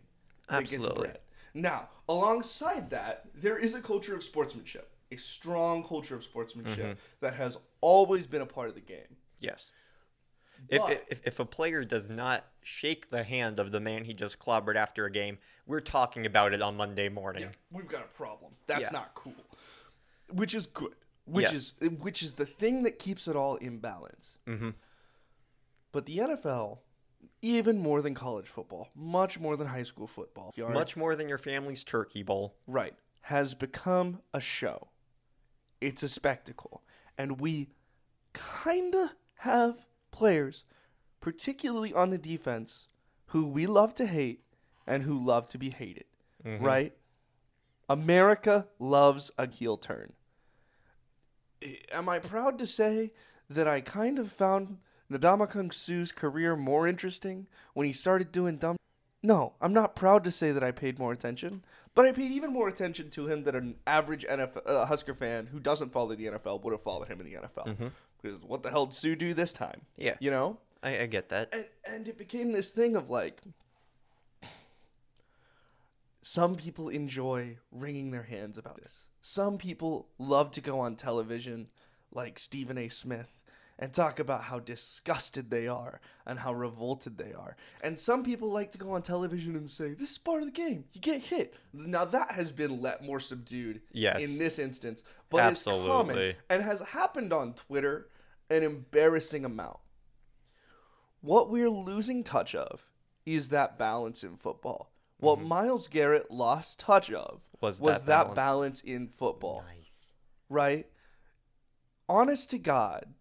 Absolutely.
Now, alongside that, there is a culture of sportsmanship, a strong culture of sportsmanship mm-hmm. that has always been a part of the game.
Yes. If,
But-
if, if a player does not shake the hand of the man he just clobbered after a game, we're talking about it on Monday morning.
Yeah, we've got a problem. That's
Yeah.
not cool. Which is good. Which
Yes.
is which is the thing that keeps it all in balance.
Mhm.
But the NFL, even more than college football, much more than high school football, yard-
Much more than your family's turkey bowl.
right, has become a show. It's a spectacle, and we kinda have players, particularly on the defense, who we love to hate and who love to be hated. Right? America loves a heel turn. Am I proud to say that I kind of found Ndamukong Suh's career more interesting when he started doing dumb? No, I'm not proud to say that I paid more attention, but I paid even more attention to him than an average NFL, uh, Husker fan who doesn't follow the NFL would have followed him in the NFL. Because what the hell did Suh do this time?
Yeah.
You know?
I, I get that.
and and it became this thing of like some people enjoy wringing their hands about this some people love to go on television like stephen a smith and talk about how disgusted they are and how revolted they are and some people like to go on television and say this is part of the game you get hit now that has been let more subdued
Yes.
in this instance but it's common and has happened on twitter an embarrassing amount what we're losing touch of is that balance in football. What Myles Garrett lost touch of
Mm-hmm. Was
was
that
that,
balance.
balance. in football,
Nice.
right? Honest to God,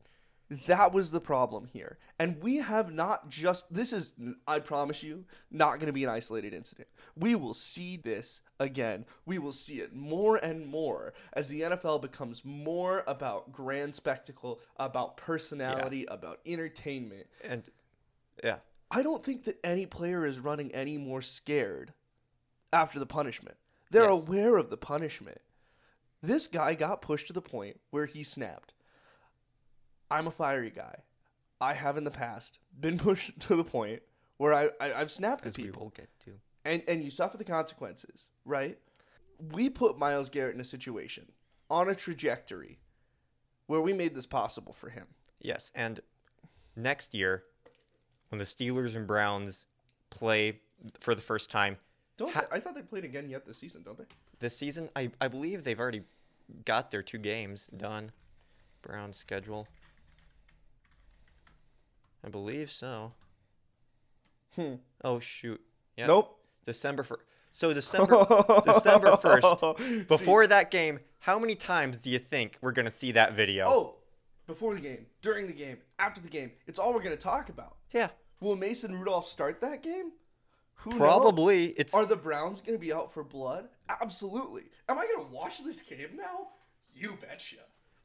that was the problem here. And we have not just, this is, I promise you, not going to be an isolated incident. We will see this again. We will see it more and more as the NFL becomes more about grand spectacle, about personality, about entertainment.
And yeah,
I don't think that any player is running any more scared after the punishment. They're
Yes.
aware of the punishment. This guy got pushed to the point where he snapped. I'm a fiery guy. I have in the past been (laughs) pushed to the point where I, I I've snapped at
As
people
get to.
and and you suffer the consequences, right? We put Myles Garrett in a situation on a trajectory where we made this possible for him.
Yes, and next year, when the Steelers and Browns play for the first time
Don't
Ha-
they, I thought they played again yet this season, don't they?
this season, I, I believe they've already got their two games done. Browns schedule. I believe so.
Hmm.
Oh shoot. Yeah.
Nope.
December first. So December (laughs) December first. Before that game, how many times do you think we're gonna see that video?
Oh, before the game, during the game, after the game. It's all we're going to talk about.
yeah,
Will Mason Rudolph start that game? Who knows?
probably. It's
Are the Browns going to be out for blood? Absolutely. Am I going to watch this game now? You betcha.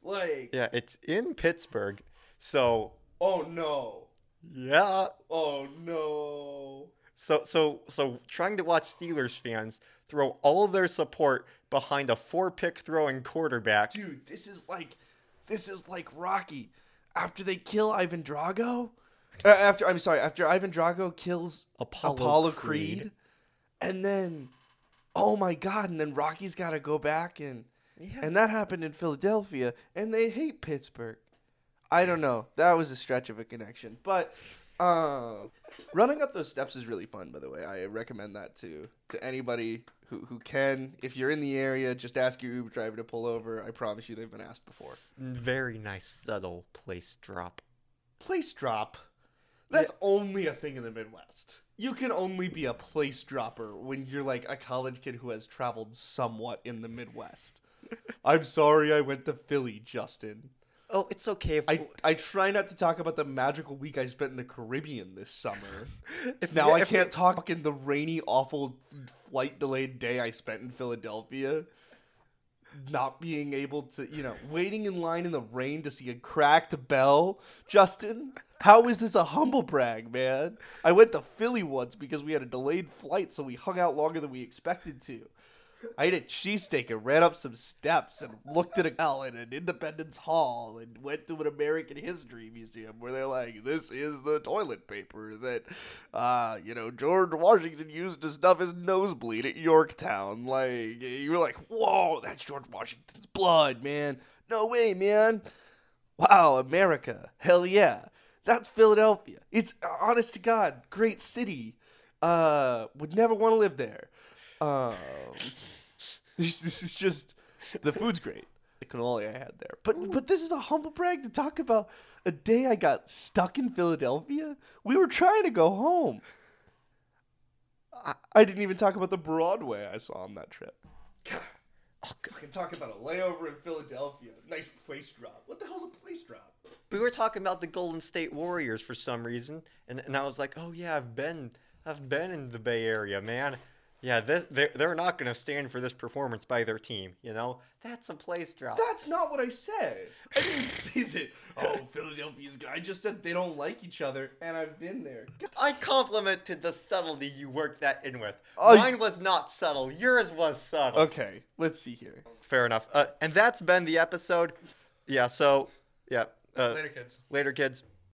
Like,
yeah, it's in Pittsburgh. So
oh no.
Yeah,
Oh no.
So so so trying to watch Steelers fans throw all of their support behind a four pick throwing quarterback.
Dude, this is like this is like Rocky. After they kill Ivan Drago, uh, after I'm sorry, after Ivan Drago kills
Apollo
Apollo,
Creed.
Creed. and then oh my god, and then Rocky's got to go back and
Yeah.
and that happened in Philadelphia, and they hate Pittsburgh. I don't know. That was a stretch of a connection, but uh, running up those steps is really fun. By the way, I recommend that to to anybody who who can. If you're in the area, just ask your Uber driver to pull over. I promise you, they've been asked before.
Very nice subtle place drop.
Place drop. That's only a thing in the Midwest. You can only be a place dropper when you're like a college kid who has traveled somewhat in the Midwest. (laughs) I'm sorry I went to Philly, Justin.
Oh, it's okay if
I, I try not to talk about the magical week I spent in the Caribbean this summer. (laughs)
if
now
we-
I
if
can't talk in the rainy, awful, flight delayed day I spent in Philadelphia. Not being able to, you know, waiting in line in the rain to see a cracked bell. Justin, how is this a humble brag, man? I went to Philly once because we had a delayed flight, so we hung out longer than we expected to. I ate a cheesesteak and ran up some steps and looked at a bell in an Independence Hall and went to an American History Museum where they're like, this is the toilet paper that, uh, you know, George Washington used to stuff his nosebleed at Yorktown. Like, you were like, whoa, that's George Washington's blood, man. No way, man. Wow, America. Hell yeah. That's Philadelphia. It's honest to God, great city. Uh, would never want to live there. Um, (laughs) this, this is just the food's great. The cannoli I had there, but but this is a humble brag to talk about a day I got stuck in Philadelphia. We were trying to go home. I, I didn't even talk about the Broadway I saw on that trip. (sighs)
Oh, God.
fucking talk about a layover in Philadelphia. Nice place drop. What the hell's a place drop?
we were talking about the Golden State Warriors for some reason, and, and I was like, oh yeah, I've been I've been in the Bay Area, man. Yeah, this, they're, they're not going to stand for this performance by their team, you know? That's a place drop.
That's not what I said. I didn't (laughs) say that. Oh, Philadelphia's good. I just said they don't like each other, and I've been there.
I complimented the subtlety you worked that in with.
Oh,
Mine was not subtle. Yours was subtle.
Okay, let's see here.
Fair enough. Uh, and that's been the episode. Yeah. So yeah. Uh,
Later, kids.
later, kids.